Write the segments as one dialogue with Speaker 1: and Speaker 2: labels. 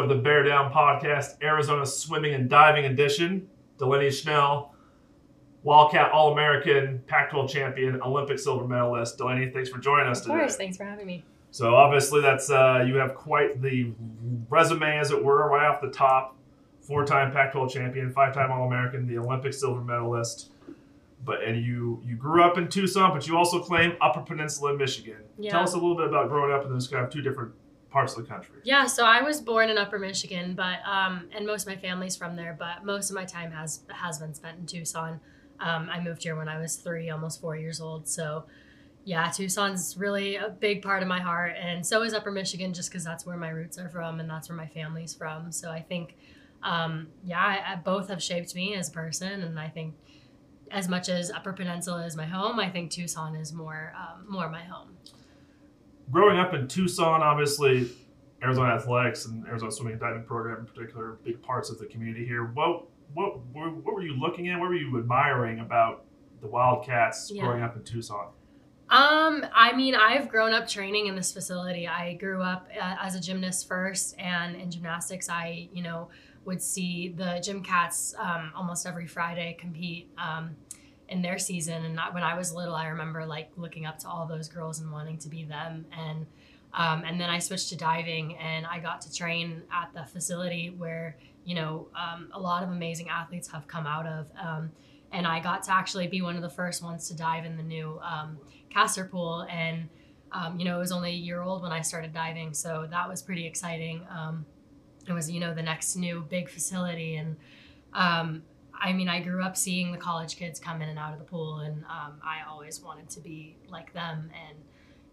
Speaker 1: episode of the Bear Down Podcast, Arizona Swimming and Diving Edition. Delaney Schnell, Wildcat All American, Pac 12 champion, Olympic silver medalist. Delaney, thanks for joining us
Speaker 2: Of
Speaker 1: today.
Speaker 2: course, thanks for having me.
Speaker 1: So, obviously, that's uh, you have quite the resume, as it were, right off the top. Four time Pac 12 champion, five time All American, the Olympic silver medalist. But and you you grew up in Tucson, but you also claim Upper Peninsula, Michigan.
Speaker 2: Yeah.
Speaker 1: Tell us a little bit about growing up in those kind of two different parts of the country.
Speaker 2: Yeah, so I was born in Upper Michigan, but um, and most of my family's from there. But most of my time has has been spent in Tucson. Um, I moved here when I was three, almost four years old. So, yeah, Tucson's really a big part of my heart, and so is Upper Michigan, just because that's where my roots are from and that's where my family's from. So I think, um, yeah, I, I, both have shaped me as a person, and I think as much as Upper Peninsula is my home, I think Tucson is more um, more my home.
Speaker 1: Growing up in Tucson, obviously, Arizona Athletics and Arizona Swimming and Diving Program in particular, big parts of the community here. What what what what were you looking at? What were you admiring about the Wildcats
Speaker 2: Yeah.
Speaker 1: growing up in Tucson?
Speaker 2: Um, I mean, I've grown up training in this facility. I grew up uh, as a gymnast first, and in gymnastics, I, you know, would see the gym cats um, almost every Friday compete um, in their season. And I, when I was little, I remember like looking up to all those girls and wanting to be them. And um, and then I switched to diving, and I got to train at the facility where you know um, a lot of amazing athletes have come out of. Um, and I got to actually be one of the first ones to dive in the new um, caster pool and um, you know it was only a year old when i started diving so that was pretty exciting um, it was you know the next new big facility and i mean i grew up seeing the college kids come in and out of the pool and um, i always wanted to be like them and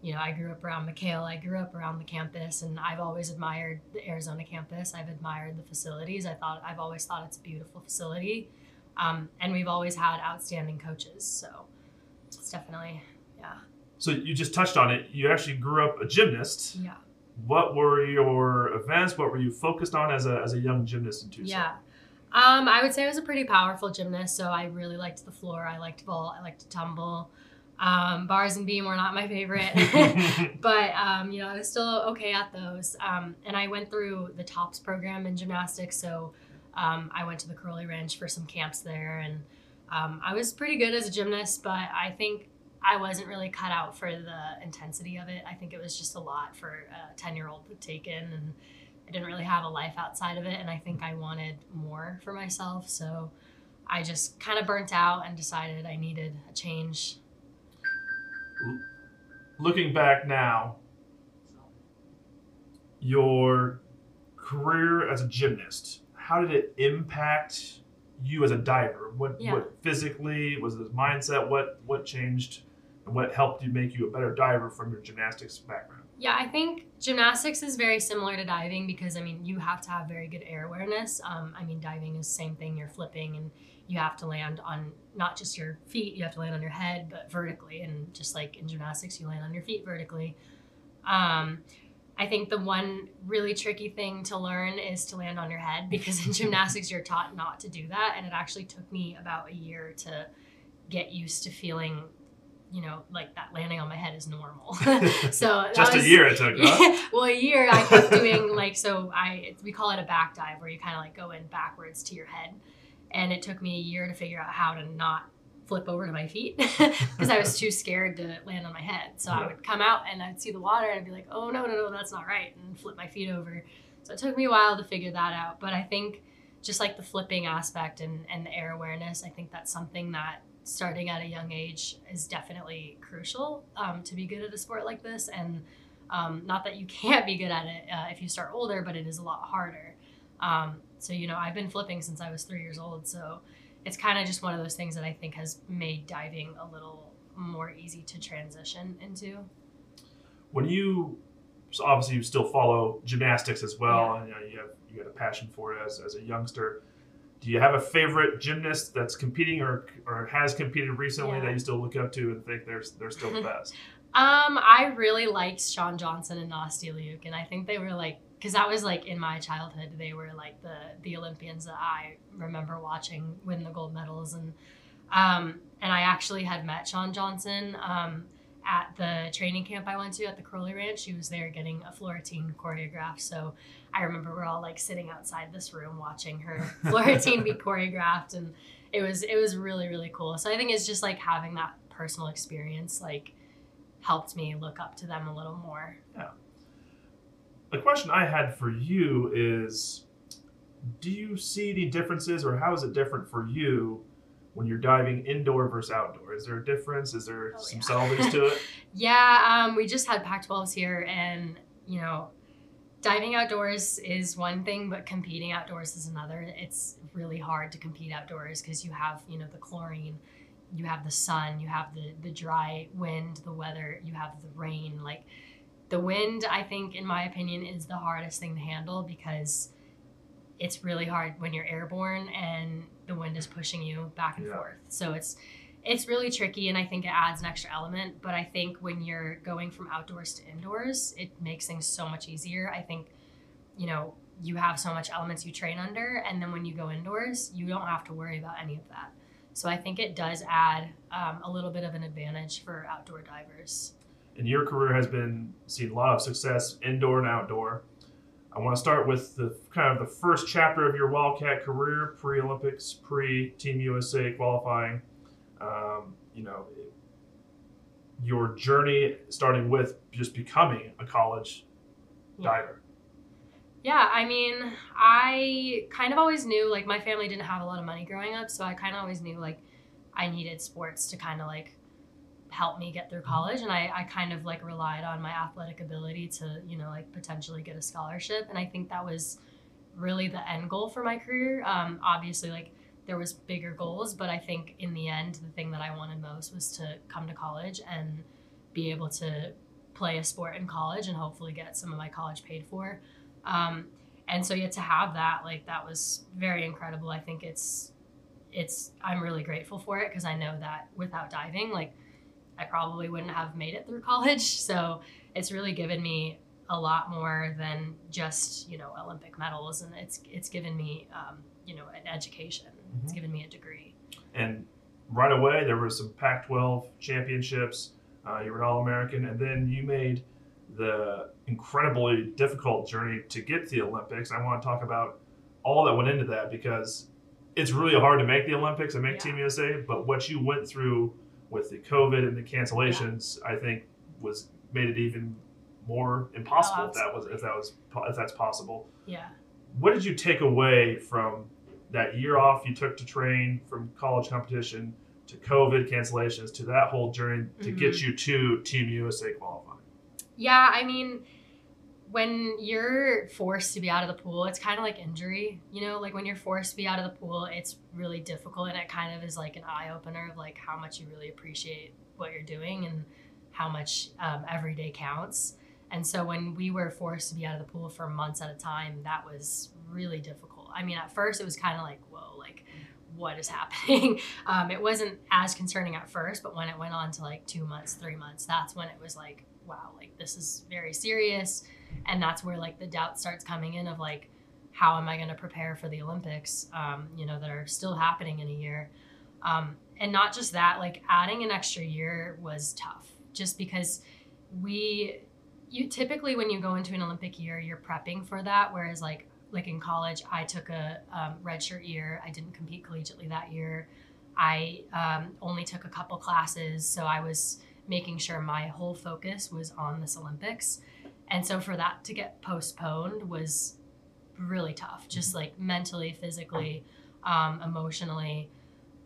Speaker 2: you know i grew up around mckale i grew up around the campus and i've always admired the arizona campus i've admired the facilities i thought i've always thought it's a beautiful facility um, and we've always had outstanding coaches so it's definitely yeah
Speaker 1: So you just touched on it. You actually grew up a gymnast.
Speaker 2: yeah
Speaker 1: What were your events? What were you focused on as a, as a young gymnast in Tucson?
Speaker 2: Yeah. Um, I would say I was a pretty powerful gymnast, so I really liked the floor. I liked vault. I liked to tumble. Um, bars and beam were not my favorite, but um, you know I was still okay at those. Um, and I went through the TOPS program in gymnastics, so um, I went to the Karolyi Ranch for some camps there, and um, I was pretty good as a gymnast. But I think I wasn't really cut out for the intensity of it. I think it was just a lot for a ten year old to take in, and I didn't really have a life outside of it, and I think I wanted more for myself. So I just kind of burnt out and decided I needed a change.
Speaker 1: Looking back now, your career as a gymnast, how did it impact you as a diver? What,
Speaker 2: Yeah.
Speaker 1: what physically was it mindset? What what changed? And what helped you make you a better diver from your gymnastics background?
Speaker 2: Yeah, I think gymnastics is very similar to diving because I mean you have to have very good air awareness. Um, I mean diving is the same thing. You're flipping and you have to land on not just your feet. You have to land on your head, but vertically. And just like in gymnastics, you land on your feet vertically. Um, I think the one really tricky thing to learn is to land on your head because in gymnastics you're taught not to do that, and it actually took me about a year to get used to feeling. You know, like that landing on my head is normal. so
Speaker 1: Just
Speaker 2: was-
Speaker 1: a year it took, huh?
Speaker 2: yeah, well, a year I kept doing like so. I we call it a back dive where you kind of like go in backwards to your head, and it took me a year to figure out how to not flip over to my feet because I was too scared to land on my head. So I would come out and I'd see the water and I'd be like, oh no no no that's not right, and flip my feet over. So it took me a while to figure that out. But I think just like the flipping aspect and and the air awareness, I think that's something that starting at a young age is definitely crucial um, to be good at a sport like this and um, not that you can't be good at it uh, if you start older, but it is a lot harder. Um, so, you know, I've been flipping since I was three years old. So it's kind of just one of those things that I think has made diving a little more easy to transition into.
Speaker 1: When you so obviously you still follow gymnastics as well,
Speaker 2: Yeah.
Speaker 1: and you, know, you have you got a passion for it as, as a youngster. Do you have a favorite gymnast that's competing or or has competed recently
Speaker 2: Yeah.
Speaker 1: that you still look up to and think they're they're still the best?
Speaker 2: Um, I really liked Shawn Johnson and Nastia Liuk, and I think they were like, because that was like in my childhood, they were like the the Olympians that I remember watching win the gold medals, and um, and I actually had met Shawn Johnson um, at the training camp I went to at the Karolyi Ranch. She was there getting a floor choreographed. So I remember we're all like sitting outside this room watching her floor be choreographed, and it was it was really really cool. So I think it's just like having that personal experience like helped me look up to them a little more.
Speaker 1: Yeah. The question I had for you is do you see any differences or how is it different for you when you're diving indoor versus outdoor? Is there a difference? Is there oh, some yeah. subtleties to it?
Speaker 2: yeah, um, we just had Pac 12s here, and you know, diving outdoors is one thing, but competing outdoors is another. It's really hard to compete outdoors because you have, you know, the chlorine, you have the sun, you have the the dry wind, the weather, you have the rain. Like the wind, I think, in my opinion, is the hardest thing to handle because it's really hard when you're airborne and the wind is pushing you back and yeah. forth. So it's it's really tricky and I think it adds an extra element, but I think when you're going from outdoors to indoors, it makes things so much easier. I think you know, you have so much elements you train under and then when you go indoors, you don't have to worry about any of that. So I think it does add um, a little bit of an advantage for outdoor divers.
Speaker 1: And your career has been seen a lot of success indoor and outdoor. I want to start with the kind of the first chapter of your Wildcat career, pre-Olympics, pre-Team USA qualifying. Um, you know, your journey starting with just becoming a college yeah. diver.
Speaker 2: Yeah, I mean, I kind of always knew like my family didn't have a lot of money growing up, so I kind of always knew like I needed sports to kind of like help me get through college and I, I kind of like relied on my athletic ability to you know like potentially get a scholarship and i think that was really the end goal for my career. Um, obviously like there was bigger goals but i think in the end the thing that i wanted most was to come to college and be able to play a sport in college and hopefully get some of my college paid for. Um, and so yet to have that like that was very incredible. I think it's it's i'm really grateful for it because i know that without diving like I probably wouldn't have made it through college. So it's really given me a lot more than just you know Olympic medals, and it's it's given me um, you know an education. Mm-hmm. It's given me a degree.
Speaker 1: And right away there were some Pac-12 championships. Uh, you were an All-American, and then you made the incredibly difficult journey to get to the Olympics. I want to talk about all that went into that because it's really hard to make the Olympics and make yeah. Team USA, but what you went through with the COVID and the cancellations. I think was made it even more impossible oh, if that was if that was if that's possible.
Speaker 2: Yeah.
Speaker 1: What did you take away from that year off you took to train from college competition to COVID cancellations to that whole journey to mm-hmm. get you to Team USA qualifying?
Speaker 2: Yeah, I mean, when you're forced to be out of the pool, it's kind of like injury. You know, like when you're forced to be out of the pool, it's really difficult, and it kind of is like an eye opener of like how much you really appreciate what you're doing and how much um, every day counts. And so when we were forced to be out of the pool for months at a time, that was really difficult. I mean, at first it was kind of like, whoa, like what is happening? Um, it wasn't as concerning at first, but when it went on to like two months, three months, that's when it was like, wow, like this is very serious and that's where like the doubt starts coming in of like how am i going to prepare for the olympics um, you know that are still happening in a year. Um, and not just that like adding an extra year was tough just because we you typically when you go into an olympic year you're prepping for that whereas like like in college i took a um, redshirt year. I didn't compete collegiately that year. I um, only took a couple classes so i was making sure my whole focus was on this olympics and so for that to get postponed was really tough, just like mentally, physically, um, emotionally.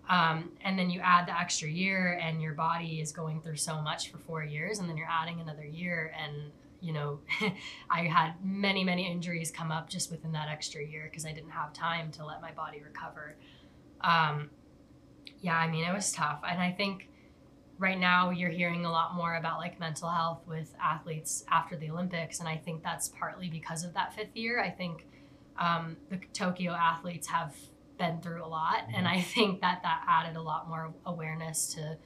Speaker 2: Um, and then you add the extra year, and your body is going through so much for four years, and then you're adding another year. And, you know, I had many, many injuries come up just within that extra year because I didn't have time to let my body recover. Um, yeah, I mean, it was tough. And I think right now you're hearing a lot more about like mental health with athletes after the Olympics, and I think that's partly because of that fifth year. I think um, the Tokyo athletes have been through a lot, and I think that that added a lot more awareness to,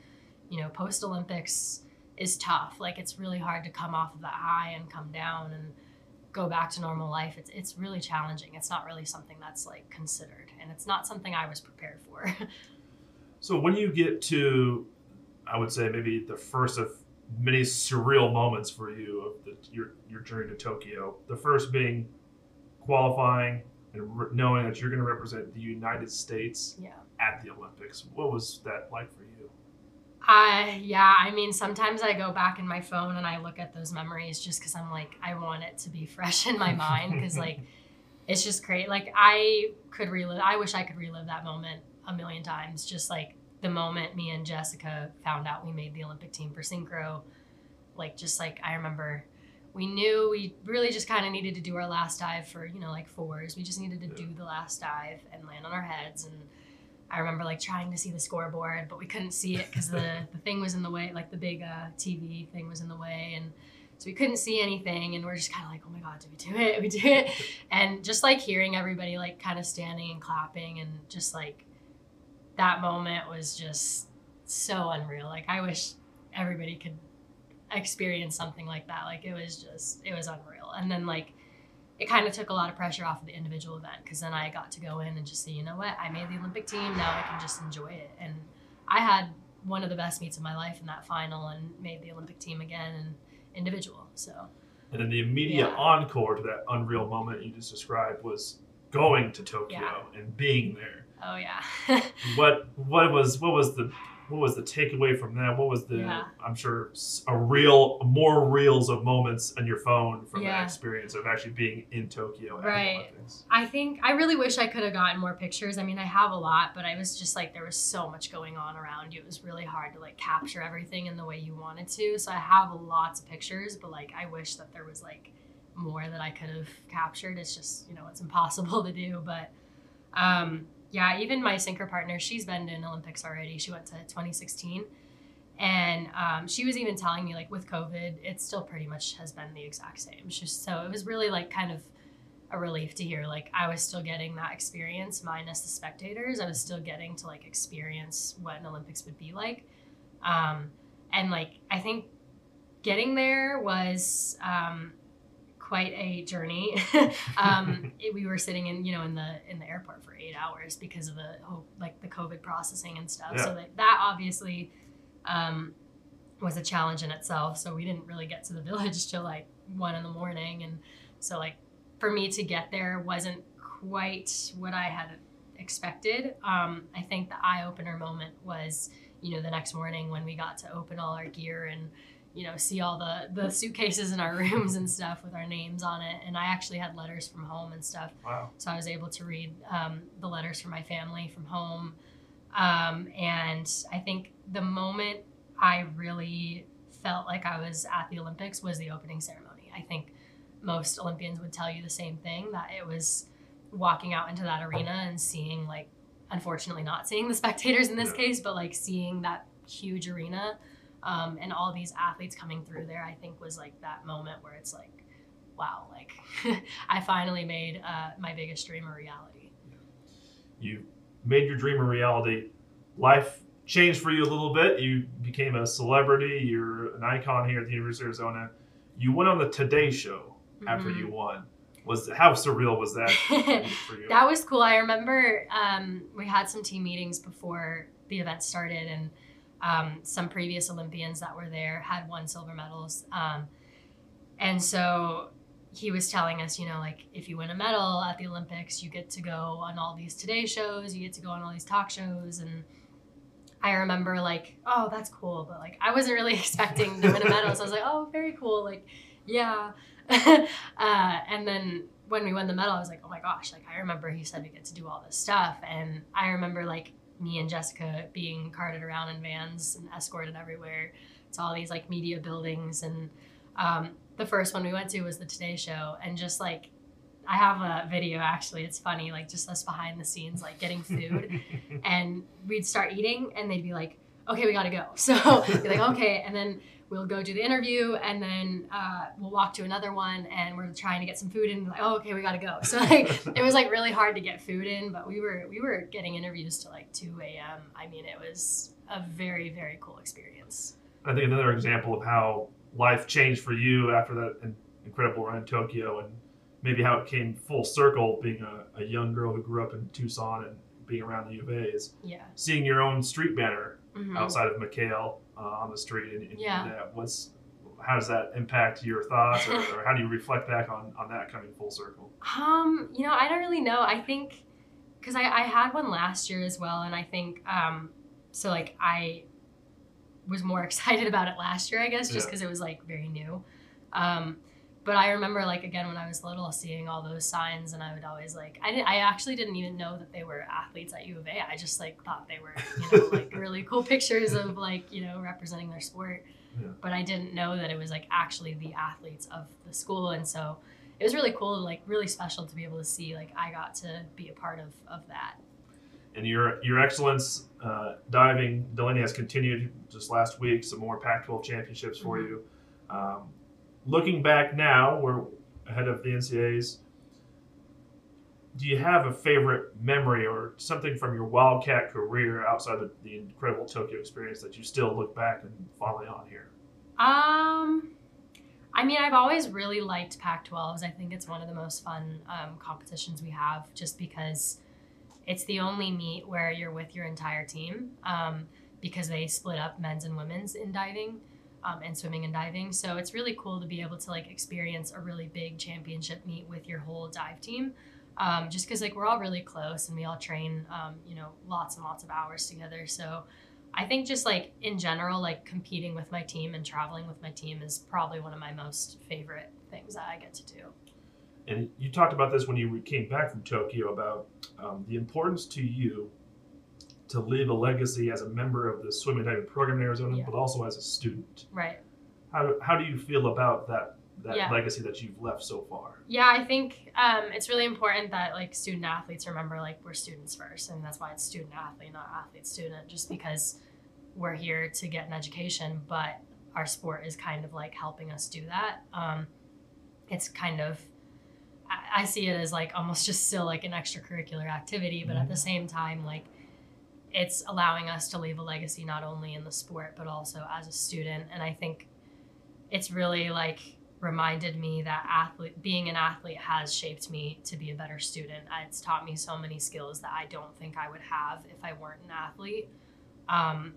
Speaker 2: you know, post Olympics is tough. Like it's really hard to come off of that high and come down and go back to normal life. It's it's really challenging. It's not really something that's like considered, and it's not something I was prepared for.
Speaker 1: so when you get to I would say maybe the first of many surreal moments for you of the, your your journey to Tokyo. The first being qualifying and re- knowing that you're going to represent the United States
Speaker 2: Yeah.
Speaker 1: at the Olympics. What was that like for you?
Speaker 2: I yeah, I mean, sometimes I go back in my phone and I look at those memories just because I'm like, I want it to be fresh in my mind because like, it's just great. Like I could relive. I wish I could relive that moment a million times. Just like the moment me and Jessica found out we made the Olympic team for synchro. Like just like I remember, we knew we really just kind of needed to do our last dive for you know like fours. We just needed to do the last dive and land on our heads and. I remember like trying to see the scoreboard, but we couldn't see it because the, the thing was in the way, like the big uh, TV thing was in the way. And so we couldn't see anything. And we're just kind of like, oh my God, did we do it? We do it. And just like hearing everybody like kind of standing and clapping and just like that moment was just so unreal. Like I wish everybody could experience something like that. Like it was just, it was unreal. And then like, it kind of took a lot of pressure off of the individual event because then I got to go in and just say, you know what, I made the Olympic team. Now I can just enjoy it. And I had one of the best meets of my life in that final and made the Olympic team again and individual. So
Speaker 1: And then the immediate
Speaker 2: Yeah.
Speaker 1: encore to that unreal moment you just described was going to Tokyo
Speaker 2: Yeah.
Speaker 1: and being there.
Speaker 2: Oh yeah,
Speaker 1: What what was what was the what was the takeaway from that? What was the
Speaker 2: Yeah.
Speaker 1: I'm sure a real more reels of moments on your phone from that experience of actually being in Tokyo
Speaker 2: Right. I think I really wish I could have gotten more pictures. I mean, I have a lot, but I was just like there was so much going on around you. It was really hard to like capture everything in the way you wanted to. So I have lots of pictures, but like I wish that there was like more that I could have captured. It's just, you know, it's impossible to do, but um yeah, even my synchro partner, she's been in Olympics already. She went to 2016. And um, she was even telling me, like, with COVID, it still pretty much has been the exact same. So it was really, like, kind of a relief to hear like I was still getting that experience minus the spectators. I was still getting to like experience what an Olympics would be like. Um, and like I think getting there was um, quite a journey. um, it- we were sitting in you know in the in the airport for eight hours because of the whole, like the COVID processing and stuff.
Speaker 1: Yeah.
Speaker 2: So that, that obviously um, was a challenge in itself. So we didn't really get to the village till like one in the morning, and so like for me to get there wasn't quite what I had expected. Um, I think the eye opener moment was, you know, the next morning when we got to open all our gear and, you know, see all the, the suitcases in our rooms and stuff with our names on it. And I actually had letters from home and stuff.
Speaker 1: Wow.
Speaker 2: So I was able to read um, the letters from my family from home. Um, and I think the moment I really felt like I was at the Olympics was the opening ceremony. I think most Olympians would tell you the same thing that it was walking out into that arena and seeing, like, unfortunately, not seeing the spectators in this
Speaker 1: Yeah.
Speaker 2: case, but like seeing that huge arena um, and all these athletes coming through there, I think was like that moment where it's like, wow, like I finally made uh, my biggest dream a reality.
Speaker 1: You made your dream a reality. Life changed for you a little bit. You became a celebrity. You're an icon here at the University of Arizona. You went on the Today Show after
Speaker 2: Mhm.
Speaker 1: you won. Was how surreal was that for you?
Speaker 2: that was cool. I remember um, we had some team meetings before the event started, and um, some previous Olympians that were there had won silver medals. Um, and so he was telling us, you know, like if you win a medal at the Olympics, you get to go on all these Today shows, you get to go on all these talk shows, and I remember like, oh, that's cool, but like I wasn't really expecting to win a medal, so I was like, oh, very cool, like, yeah. uh, and then when we won the medal, I was like, oh my gosh, like I remember he said we get to do all this stuff, and I remember like me and Jessica being carted around in vans and escorted everywhere. To all these like media buildings, and um, the first one we went to was the Today Show, and just like I have a video actually. It's funny, like just us behind the scenes, like getting food, and we'd start eating, and they'd be like, "Okay, we gotta go." So be like, "Okay," and then we'll go do the interview, and then uh, we'll walk to another one, and we're trying to get some food, and like, "Oh, okay, we gotta go." So like it was like really hard to get food in, but we were we were getting interviews to like two a.m. I mean, it was a very very cool experience.
Speaker 1: I think another example of how life changed for you after that incredible run in Tokyo, and maybe how it came full circle, being a, a young girl who grew up in Tucson and being around the U of A, is
Speaker 2: Yeah.
Speaker 1: seeing your own street banner
Speaker 2: Mhm.
Speaker 1: outside of McKale uh, on the street and, and
Speaker 2: Yeah.
Speaker 1: that. What's how does that impact your thoughts, or, or how do you reflect back on on that coming full circle?
Speaker 2: Um, you know, I don't really know. I think because I, I had one last year as well, and I think um, so. Like I was more excited about it last year, I guess, just
Speaker 1: Yeah.
Speaker 2: because it was like very new. Um, but I remember like again when I was little, seeing all those signs, and I would always like I didn't. I actually didn't even know that they were athletes at U of A. I just like thought they were you know like really cool pictures of like you know representing their sport.
Speaker 1: Yeah.
Speaker 2: But I didn't know that it was like actually the athletes of the school, and so it was really cool, like really special to be able to see. Like I got to be a part of of that.
Speaker 1: And your your excellence uh, diving, Delaney has continued just last week. Some more Pac-12 championships for
Speaker 2: Mhm.
Speaker 1: you. Um, looking back now, we're ahead of the NCAA's. Do you have a favorite memory or something from your Wildcat career outside of the incredible Tokyo experience that you still look back and fondly on here?
Speaker 2: Um, I mean, I've always really liked Pac-12s. I think it's one of the most fun um, competitions we have, just because it's the only meet where you're with your entire team. Um, because they split up men's and women's in diving, um, and swimming and diving. So it's really cool to be able to like experience a really big championship meet with your whole dive team. Um, just because like we're all really close and we all train, um, you know, lots and lots of hours together. So I think just like in general, like competing with my team and traveling with my team is probably one of my most favorite things that I get to do.
Speaker 1: And you talked about this when you came back from Tokyo about um, the importance to you to leave a legacy as a member of the swimming diving program in Arizona,
Speaker 2: Yeah.
Speaker 1: but also as a student.
Speaker 2: Right.
Speaker 1: How do, how do you feel about that that
Speaker 2: Yeah.
Speaker 1: legacy that you've left so far?
Speaker 2: Yeah, I think um, it's really important that like student athletes remember like we're students first, and that's why it's student athlete, not athlete student. Just because we're here to get an education, but our sport is kind of like helping us do that. Um, it's kind of I, I see it as like almost just still like an extracurricular activity, but at the same time, like it's allowing us to leave a legacy not only in the sport but also as a student. And I think it's really like reminded me that athlete being an athlete has shaped me to be a better student. It's taught me so many skills that I don't think I would have if I weren't an athlete. Um,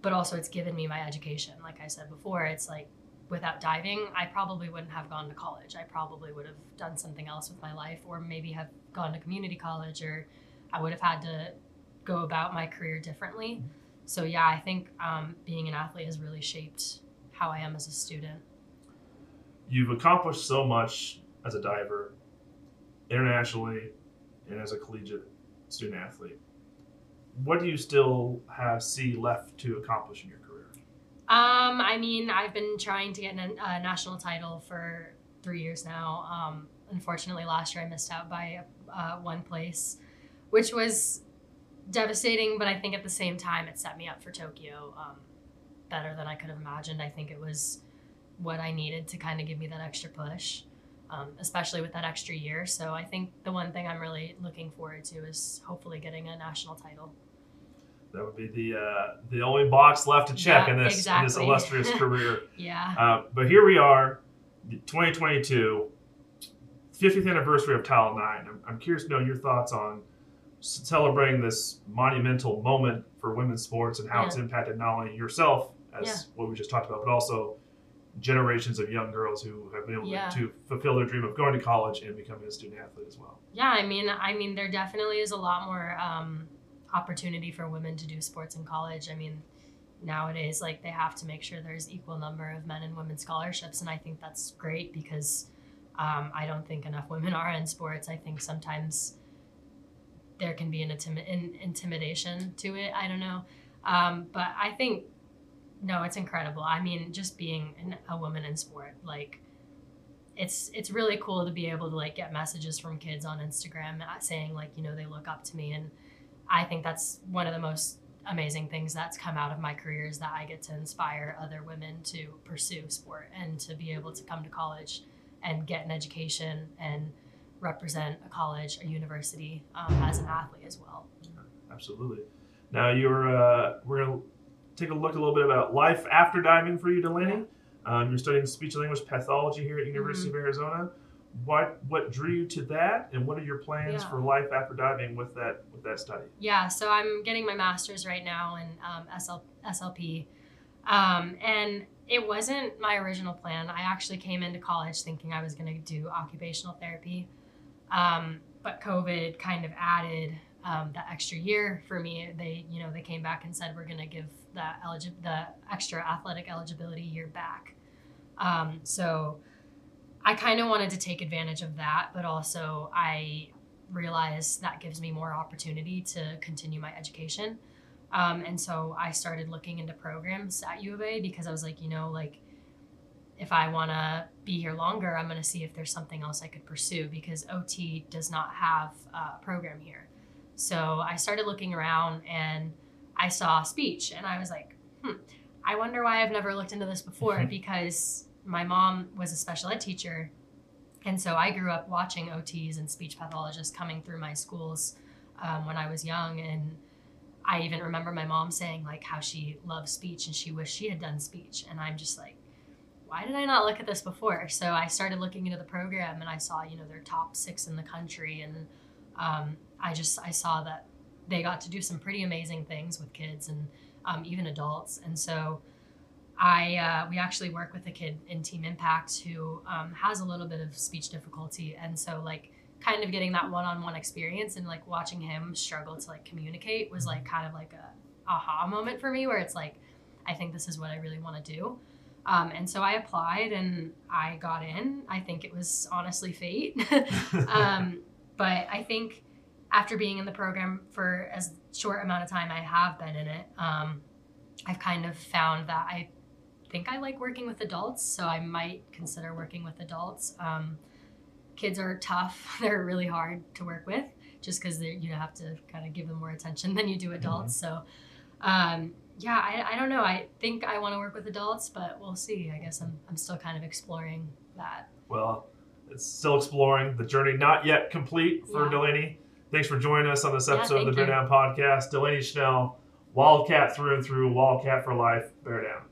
Speaker 2: but also, it's given me my education. Like I said before, it's like without diving, I probably wouldn't have gone to college. I probably would have done something else with my life, or maybe have gone to community college, or I would have had to go about my career differently. So, yeah, I think um, being an athlete has really shaped how I am as a student.
Speaker 1: You've accomplished so much as a diver, internationally, and as a collegiate student athlete. What do you still have see left to accomplish in your career?
Speaker 2: Um, I mean, I've been trying to get a national title for three years now. Um, unfortunately, last year I missed out by uh, one place, which was devastating. But I think at the same time, it set me up for Tokyo um, better than I could have imagined. I think it was what I needed to kind of give me that extra push, um, especially with that extra year. So I think the one thing I'm really looking forward to is hopefully getting a national title.
Speaker 1: That would be the uh, the only box left to check
Speaker 2: Yeah,
Speaker 1: in this in this illustrious career.
Speaker 2: Yeah.
Speaker 1: Uh, but here we are, 2022, 50th anniversary of Title IX. I'm, I'm curious to know your thoughts on celebrating this monumental moment for women's sports and how it's impacted not only yourself, as
Speaker 2: Yeah.
Speaker 1: what we just talked about, but also generations of young girls who have been able
Speaker 2: Yeah.
Speaker 1: to, to fulfill their dream of going to college and becoming a student athlete as well.
Speaker 2: Yeah, I mean, I mean, there definitely is a lot more um, opportunity for women to do sports in college. I mean, nowadays, like they have to make sure there's equal number of men and women scholarships, and I think that's great because um, I don't think enough women are in sports. I think sometimes there can be an in, intimidation to it. I don't know, um, but I think no, it's incredible. I mean, just being an, a woman in sport, like it's it's really cool to be able to like get messages from kids on Instagram uh, saying like you know they look up to me and I think that's one of the most amazing things that's come out of my career is that I get to inspire other women to pursue sport and to be able to come to college and get an education and represent a college, a university um, as an athlete as well.
Speaker 1: Absolutely. Now you're uh, we're gonna take a look a little bit about life after diving for you, Delaney. Um, you're studying speech and language pathology here at University of Arizona. What what drew you to that, and what are your plans
Speaker 2: Yeah.
Speaker 1: for life after diving with that with that study?
Speaker 2: Yeah, so I'm getting my master's right now in um, SL, SLP. Um, and it wasn't my original plan. I actually came into college thinking I was going to do occupational therapy. Um, but COVID kind of added um, that extra year for me. They, you know, they came back and said we're going to give that eligi- the extra athletic eligibility year back. Um, so I kind of wanted to take advantage of that, but also I realized that gives me more opportunity to continue my education. Um, and so I started looking into programs at U of A because I was like, you know, like if I want to be here longer, I'm going to see if there's something else I could pursue because OT does not have a program here. So I started looking around and I saw speech and I was like, hmm, I wonder why I've never looked into this before because my mom was a special ed teacher. And so I grew up watching OTs and speech pathologists coming through my schools um, when I was young. And I even remember my mom saying like how she loves speech and she wished she had done speech. And I'm just like, why did I not look at this before? So I started looking into the program and I saw, you know, they're top six in the country. And um, I just, I saw that they got to do some pretty amazing things with kids and um, even adults. And so I, uh, we actually work with a kid in Team Impact who um, has a little bit of speech difficulty. And so like kind of getting that one-on-one experience and like watching him struggle to like communicate was like kind of like a aha moment for me where it's like, I think this is what I really want to do. Um, and so I applied and I got in. I think it was honestly fate. um, but I think after being in the program for as short amount of time I have been in it, um, I've kind of found that I think I like working with adults, so I might consider working with adults. Um, kids are tough; they're really hard to work with, just because you have to kind of give them more attention than you do adults. Mm-hmm. So, um, yeah, I, I don't know. I think I want to work with adults, but we'll see. I guess I'm I'm still kind of exploring that.
Speaker 1: Well, it's still exploring the journey, not yet complete for yeah. Delaney. Thanks for joining us on this episode yeah, of the Bear Down Podcast. Delaney Schnell, Wildcat through and through, Wildcat for life, Bear Down.